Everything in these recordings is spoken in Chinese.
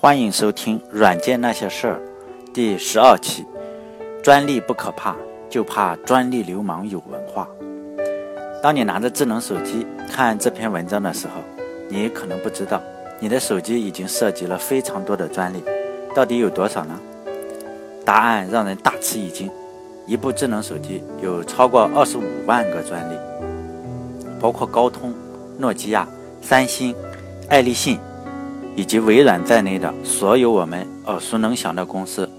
欢迎收听《软件那些事儿》第十二期。专利不可怕，就怕专利流氓有文化。当你拿着智能手机看这篇文章的时候，你可能不知道，你的手机已经涉及了非常多的专利。到底有多少呢？答案让人大吃一惊：一部智能手机有超过二十五万个专利，包括高通、诺基亚、三星、爱立信。以及微软在内的所有我们耳熟能详的公司，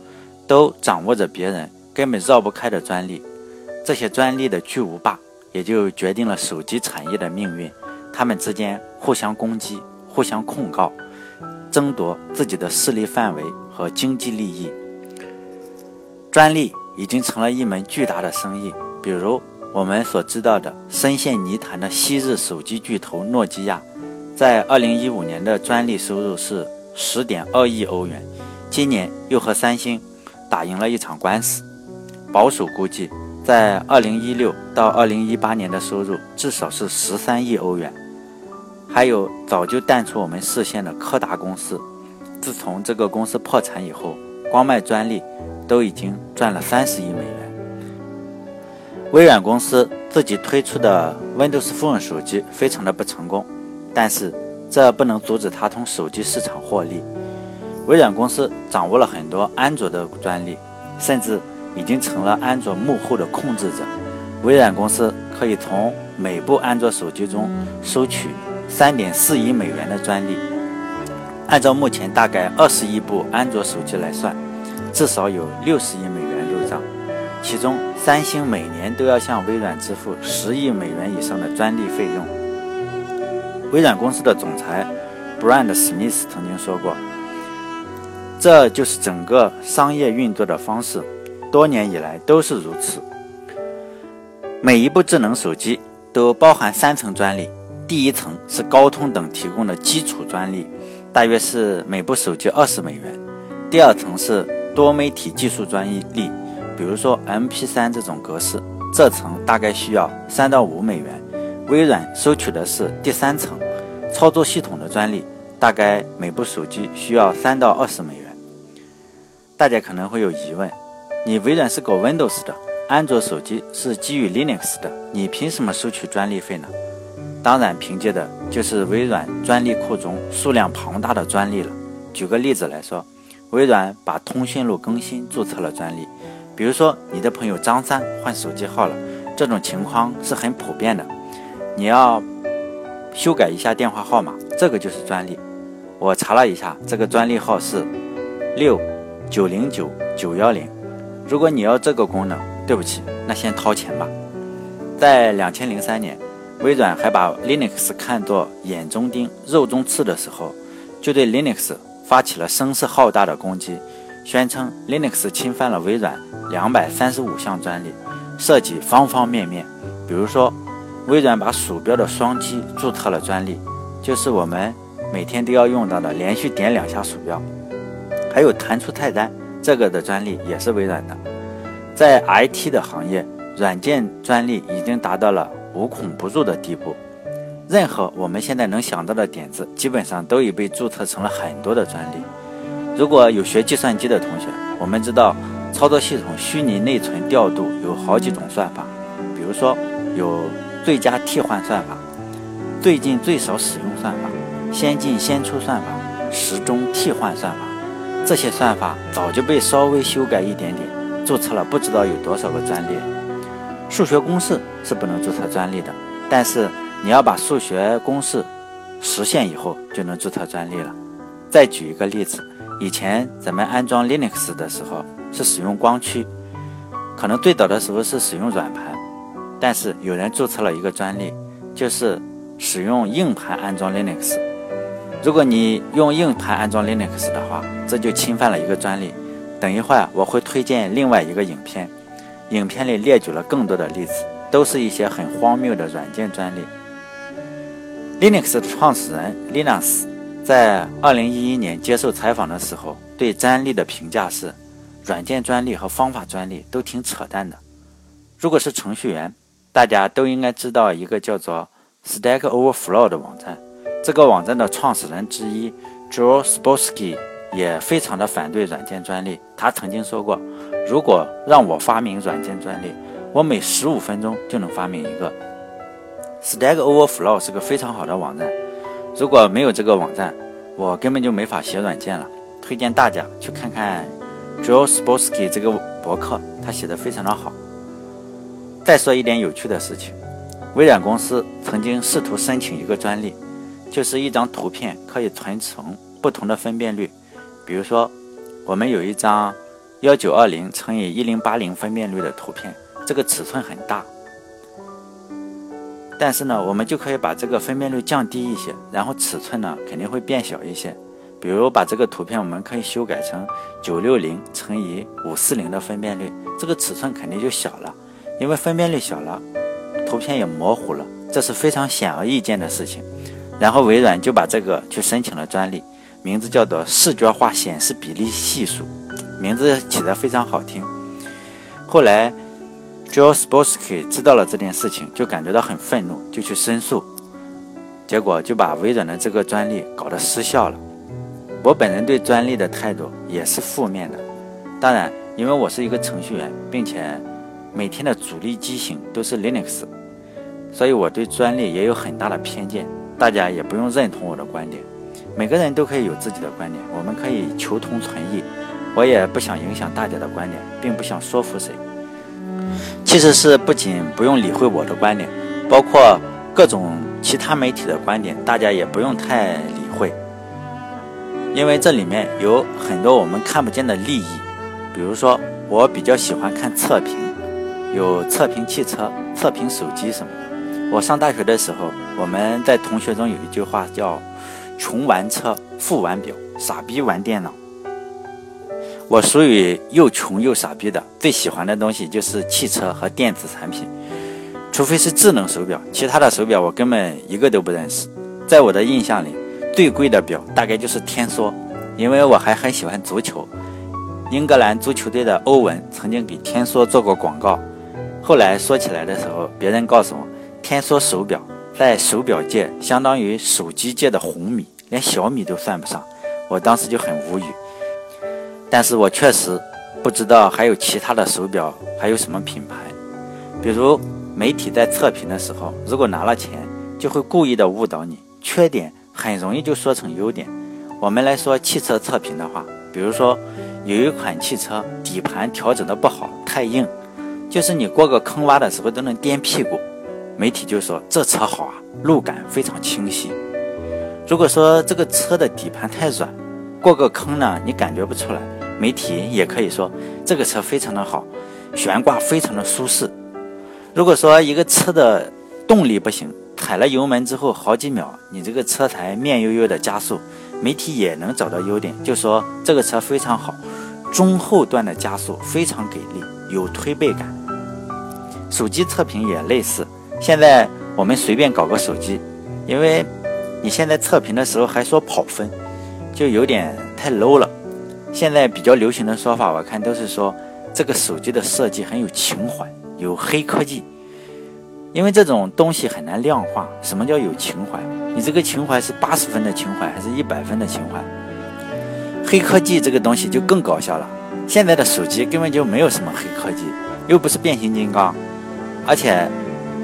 都掌握着别人根本绕不开的专利。这些专利的巨无霸，也就决定了手机产业的命运。他们之间互相攻击、互相控告，争夺自己的势力范围和经济利益。专利已经成了一门巨大的生意。比如我们所知道的深陷泥潭的昔日手机巨头诺基亚。在二零一五年的专利收入是十点二亿欧元，今年又和三星打赢了一场官司。保守估计，在二零一六到二零一八年的收入至少是十三亿欧元。还有早就淡出我们视线的柯达公司，自从这个公司破产以后，光卖专利都已经赚了三十亿美元。微软公司自己推出的 Windows Phone 手机非常的不成功。但是，这不能阻止他从手机市场获利。微软公司掌握了很多安卓的专利，甚至已经成了安卓幕后的控制者。微软公司可以从每部安卓手机中收取三点四亿美元的专利。按照目前大概二十亿部安卓手机来算，至少有六十亿美元入账。其中，三星每年都要向微软支付十亿美元以上的专利费用。微软公司的总裁 Brand Smith 曾经说过：“这就是整个商业运作的方式，多年以来都是如此。每一部智能手机都包含三层专利，第一层是高通等提供的基础专利，大约是每部手机二十美元；第二层是多媒体技术专利，比如说 MP3 这种格式，这层大概需要三到五美元。”微软收取的是第三层操作系统的专利，大概每部手机需要三到二十美元。大家可能会有疑问：你微软是搞 Windows 的，安卓手机是基于 Linux 的，你凭什么收取专利费呢？当然，凭借的就是微软专利库中数量庞大的专利了。举个例子来说，微软把通讯录更新注册了专利，比如说你的朋友张三换手机号了，这种情况是很普遍的。你要修改一下电话号码，这个就是专利。我查了一下，这个专利号是六九零九九幺零。如果你要这个功能，对不起，那先掏钱吧。在两千零三年，微软还把 Linux 看作眼中钉、肉中刺的时候，就对 Linux 发起了声势浩大的攻击，宣称 Linux 侵犯了微软两百三十五项专利，涉及方方面面，比如说。微软把鼠标的双击注册了专利，就是我们每天都要用到的连续点两下鼠标。还有弹出菜单，这个的专利也是微软的。在 IT 的行业，软件专利已经达到了无孔不入的地步。任何我们现在能想到的点子，基本上都已被注册成了很多的专利。如果有学计算机的同学，我们知道操作系统虚拟内存调度有好几种算法，比如说有。最佳替换算法、最近最少使用算法、先进先出算法、时钟替换算法，这些算法早就被稍微修改一点点，注册了不知道有多少个专利。数学公式是不能注册专利的，但是你要把数学公式实现以后，就能注册专利了。再举一个例子，以前咱们安装 Linux 的时候是使用光驱，可能最早的时候是使用软盘。但是有人注册了一个专利，就是使用硬盘安装 Linux。如果你用硬盘安装 Linux 的话，这就侵犯了一个专利。等一会儿我会推荐另外一个影片，影片里列举了更多的例子，都是一些很荒谬的软件专利。Linux 的创始人 Linus 在2011年接受采访的时候，对专利的评价是：软件专利和方法专利都挺扯淡的。如果是程序员，大家都应该知道一个叫做 Stack Overflow 的网站。这个网站的创始人之一 Joe Spolsky 也非常的反对软件专利。他曾经说过，如果让我发明软件专利，我每十五分钟就能发明一个。Stack Overflow 是个非常好的网站，如果没有这个网站，我根本就没法写软件了。推荐大家去看看 Joe Spolsky 这个博客，他写的非常的好。再说一点有趣的事情，微软公司曾经试图申请一个专利，就是一张图片可以存成不同的分辨率。比如说，我们有一张幺九二零乘以一零八零分辨率的图片，这个尺寸很大。但是呢，我们就可以把这个分辨率降低一些，然后尺寸呢肯定会变小一些。比如把这个图片，我们可以修改成九六零乘以五四零的分辨率，这个尺寸肯定就小了，因为分辨率小了，图片也模糊了，这是非常显而易见的事情。然后微软就把这个去申请了专利，名字叫做视觉化显示比例系数，名字起得非常好听。后来。，Joe s p o s k y 知道了这件事情，就感觉到很愤怒，就去申诉，结果就把微软的这个专利搞得失效了。我本人对专利的态度也是负面的，当然，因为我是一个程序员，并且每天的主力机型都是 Linux，所以我对专利也有很大的偏见。大家也不用认同我的观点，每个人都可以有自己的观点，我们可以求同存异。我也不想影响大家的观点，并不想说服谁。其实是不仅不用理会我的观点，包括各种其他媒体的观点，大家也不用太理会，因为这里面有很多我们看不见的利益。比如说，我比较喜欢看测评，有测评汽车、测评手机什么的。我上大学的时候，我们在同学中有一句话叫“穷玩车，富玩表，傻逼玩电脑”。我属于又穷又傻逼的，最喜欢的东西就是汽车和电子产品，除非是智能手表，其他的手表我根本一个都不认识。在我的印象里，最贵的表大概就是天梭，因为我还很喜欢足球。英格兰足球队的欧文曾经给天梭做过广告。后来说起来的时候，别人告诉我，天梭手表在手表界相当于手机界的红米，连小米都算不上。我当时就很无语。但是我确实不知道还有其他的手表还有什么品牌，比如媒体在测评的时候，如果拿了钱，就会故意的误导你，缺点很容易就说成优点。我们来说汽车测评的话，比如说有一款汽车底盘调整的不好，太硬，就是你过个坑洼的时候都能颠屁股，媒体就说这车好啊，路感非常清晰。如果说这个车的底盘太软，过个坑呢，你感觉不出来。媒体也可以说这个车非常的好，悬挂非常的舒适。如果说一个车的动力不行，踩了油门之后好几秒，你这个车才慢悠悠的加速，媒体也能找到优点，就说这个车非常好，中后段的加速非常给力，有推背感。手机测评也类似，现在我们随便搞个手机，因为你现在测评的时候还说跑分，就有点太 low 了。现在比较流行的说法，我看都是说这个手机的设计很有情怀，有黑科技。因为这种东西很难量化。什么叫有情怀？你这个情怀是八十分的情怀，还是一百分的情怀？黑科技这个东西就更搞笑了。现在的手机根本就没有什么黑科技，又不是变形金刚，而且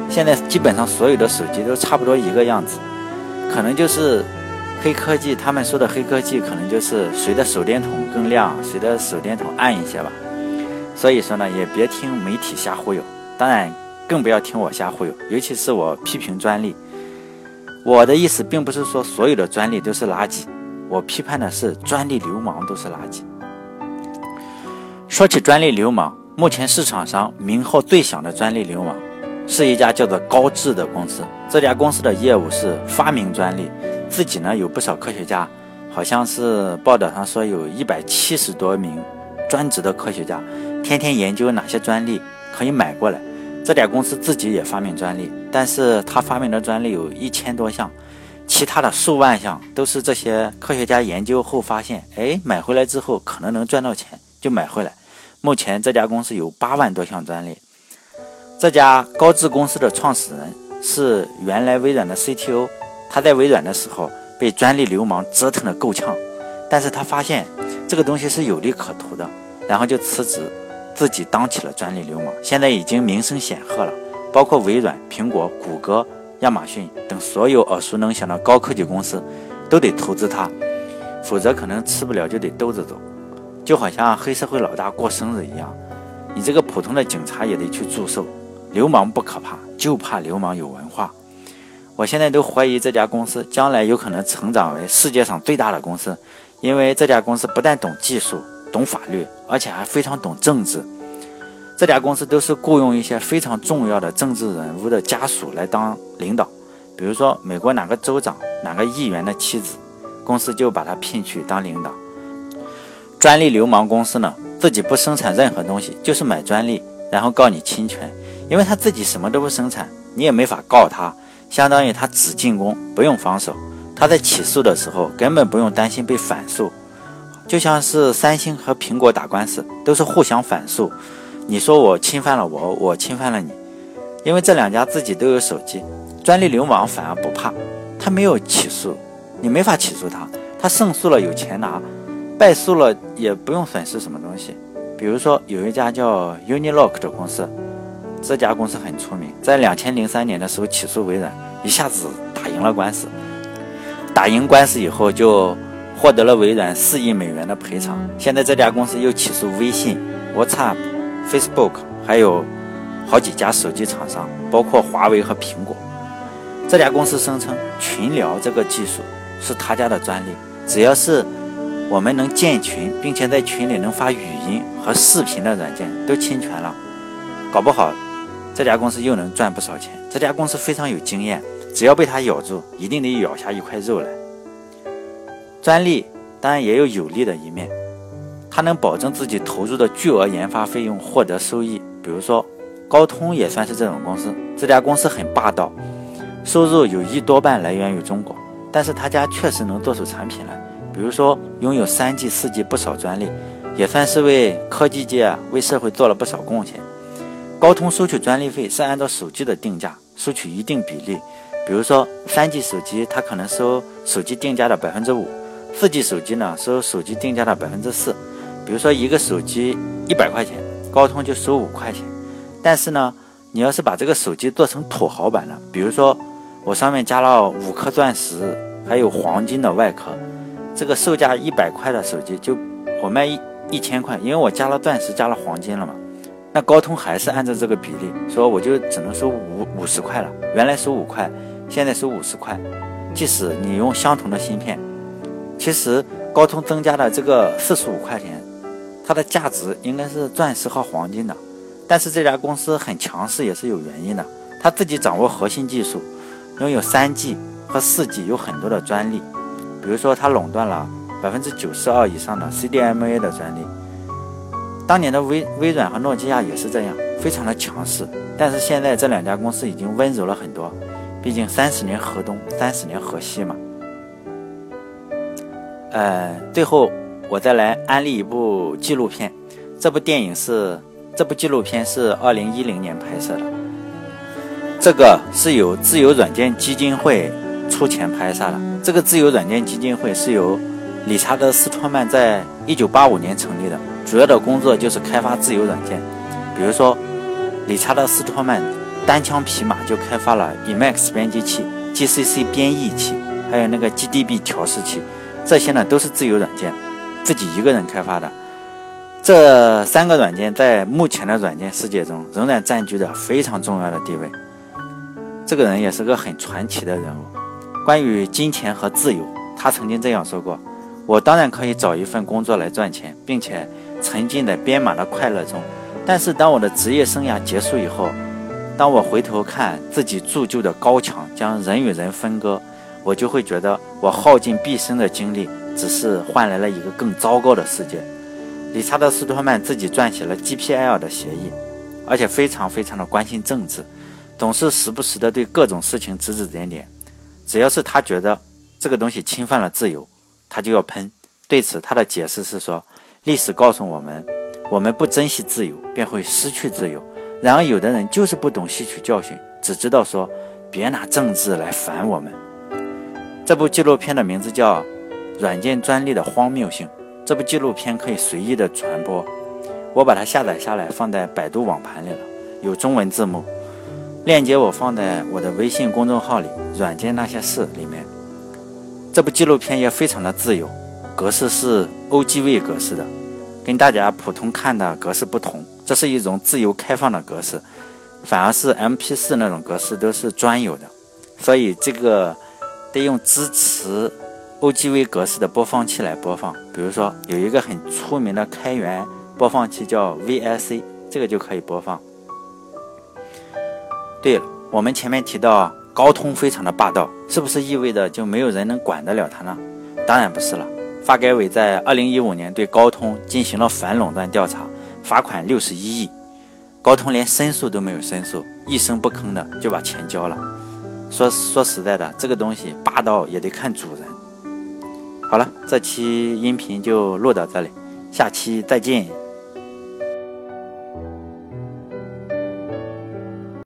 现在基本上所有的手机都差不多一个样子，可能就是。黑科技，他们说的黑科技可能就是谁的手电筒更亮，谁的手电筒暗一些吧。所以说呢，也别听媒体瞎忽悠，当然更不要听我瞎忽悠。尤其是我批评专利，我的意思并不是说所有的专利都是垃圾，我批判的是专利流氓都是垃圾。说起专利流氓，目前市场上名号最响的专利流氓，是一家叫做高智的公司。这家公司的业务是发明专利。自己呢有不少科学家，好像是报道上说有一百七十多名专职的科学家，天天研究哪些专利可以买过来。这家公司自己也发明专利，但是他发明的专利有一千多项，其他的数万项都是这些科学家研究后发现，哎，买回来之后可能能赚到钱，就买回来。目前这家公司有八万多项专利。这家高智公司的创始人是原来微软的 CTO。他在微软的时候被专利流氓折腾得够呛，但是他发现这个东西是有利可图的，然后就辞职，自己当起了专利流氓，现在已经名声显赫了，包括微软、苹果、谷歌、亚马逊等所有耳熟能详的高科技公司都得投资他，否则可能吃不了就得兜着走，就好像黑社会老大过生日一样，你这个普通的警察也得去祝寿。流氓不可怕，就怕流氓有文化。我现在都怀疑这家公司将来有可能成长为世界上最大的公司，因为这家公司不但懂技术、懂法律，而且还非常懂政治。这家公司都是雇佣一些非常重要的政治人物的家属来当领导，比如说美国哪个州长、哪个议员的妻子，公司就把他聘去当领导。专利流氓公司呢，自己不生产任何东西，就是买专利，然后告你侵权。因为他自己什么都不生产，你也没法告他，相当于他只进攻不用防守。他在起诉的时候根本不用担心被反诉，就像是三星和苹果打官司都是互相反诉。你说我侵犯了我，我侵犯了你，因为这两家自己都有手机。专利流氓反而不怕，他没有起诉，你没法起诉他，他胜诉了有钱拿，败诉了也不用损失什么东西。比如说有一家叫 Unilock 的公司。这家公司很出名，在两千零三年的时候起诉微软，一下子打赢了官司。打赢官司以后，就获得了微软四亿美元的赔偿。现在这家公司又起诉微信、WhatsApp、Facebook，还有好几家手机厂商，包括华为和苹果。这家公司声称群聊这个技术是他家的专利，只要是我们能建群，并且在群里能发语音和视频的软件，都侵权了。搞不好。这家公司又能赚不少钱。这家公司非常有经验，只要被他咬住，一定得咬下一块肉来。专利当然也有有利的一面，它能保证自己投入的巨额研发费用获得收益。比如说，高通也算是这种公司。这家公司很霸道，收入有一多半来源于中国，但是他家确实能做出产品来。比如说，拥有三 G、四 G 不少专利，也算是为科技界、为社会做了不少贡献。高通收取专利费是按照手机的定价收取一定比例，比如说三 G 手机，它可能收手机定价的百分之五；四 G 手机呢，收手机定价的百分之四。比如说一个手机一百块钱，高通就收五块钱。但是呢，你要是把这个手机做成土豪版的，比如说我上面加了五颗钻石，还有黄金的外壳，这个售价一百块的手机就我卖一一千块，因为我加了钻石，加了黄金了嘛。那高通还是按照这个比例说，我就只能收五五十块了。原来收五块，现在收五十块。即使你用相同的芯片，其实高通增加的这个四十五块钱，它的价值应该是钻石和黄金的。但是这家公司很强势也是有原因的，它自己掌握核心技术，拥有三 G 和四 G 有很多的专利，比如说它垄断了百分之九十二以上的 CDMA 的专利。当年的微微软和诺基亚也是这样，非常的强势。但是现在这两家公司已经温柔了很多，毕竟三十年河东，三十年河西嘛。呃，最后我再来安利一部纪录片，这部电影是这部纪录片是二零一零年拍摄的，这个是由自由软件基金会出钱拍摄的。这个自由软件基金会是由理查德斯托曼在一九八五年成立的。主要的工作就是开发自由软件，比如说，理查德·斯托曼单枪匹马就开发了 Emacs 编辑器、GCC 编译器，还有那个 GDB 调试器，这些呢都是自由软件，自己一个人开发的。这三个软件在目前的软件世界中仍然占据着非常重要的地位。这个人也是个很传奇的人物。关于金钱和自由，他曾经这样说过：“我当然可以找一份工作来赚钱，并且。”沉浸在编码的快乐中，但是当我的职业生涯结束以后，当我回头看自己铸就的高墙将人与人分割，我就会觉得我耗尽毕生的精力，只是换来了一个更糟糕的世界。理查德·斯托曼自己撰写了 GPL 的协议，而且非常非常的关心政治，总是时不时的对各种事情指指点点。只要是他觉得这个东西侵犯了自由，他就要喷。对此，他的解释是说。历史告诉我们，我们不珍惜自由，便会失去自由。然而，有的人就是不懂吸取教训，只知道说“别拿政治来烦我们”。这部纪录片的名字叫《软件专利的荒谬性。这部纪录片可以随意的传播，我把它下载下来放在百度网盘里了，有中文字幕。链接我放在我的微信公众号里，《软件那些事》里面。这部纪录片也非常的自由，格式是 OGV 格式的，跟大家普通看的格式不同。这是一种自由开放的格式，反而是 MP4 那种格式都是专有的，所以这个得用支持。OGV 格式的播放器来播放，比如说有一个很出名的开源播放器叫 VIC，这个就可以播放。对了，我们前面提到高通非常的霸道，是不是意味着就没有人能管得了它呢？当然不是了。发改委在2015年对高通进行了反垄断调查，罚款61亿，高通连申诉都没有申诉，一声不吭的就把钱交了。说说实在的，这个东西霸道也得看主人。好了，这期音频就录到这里，下期再见。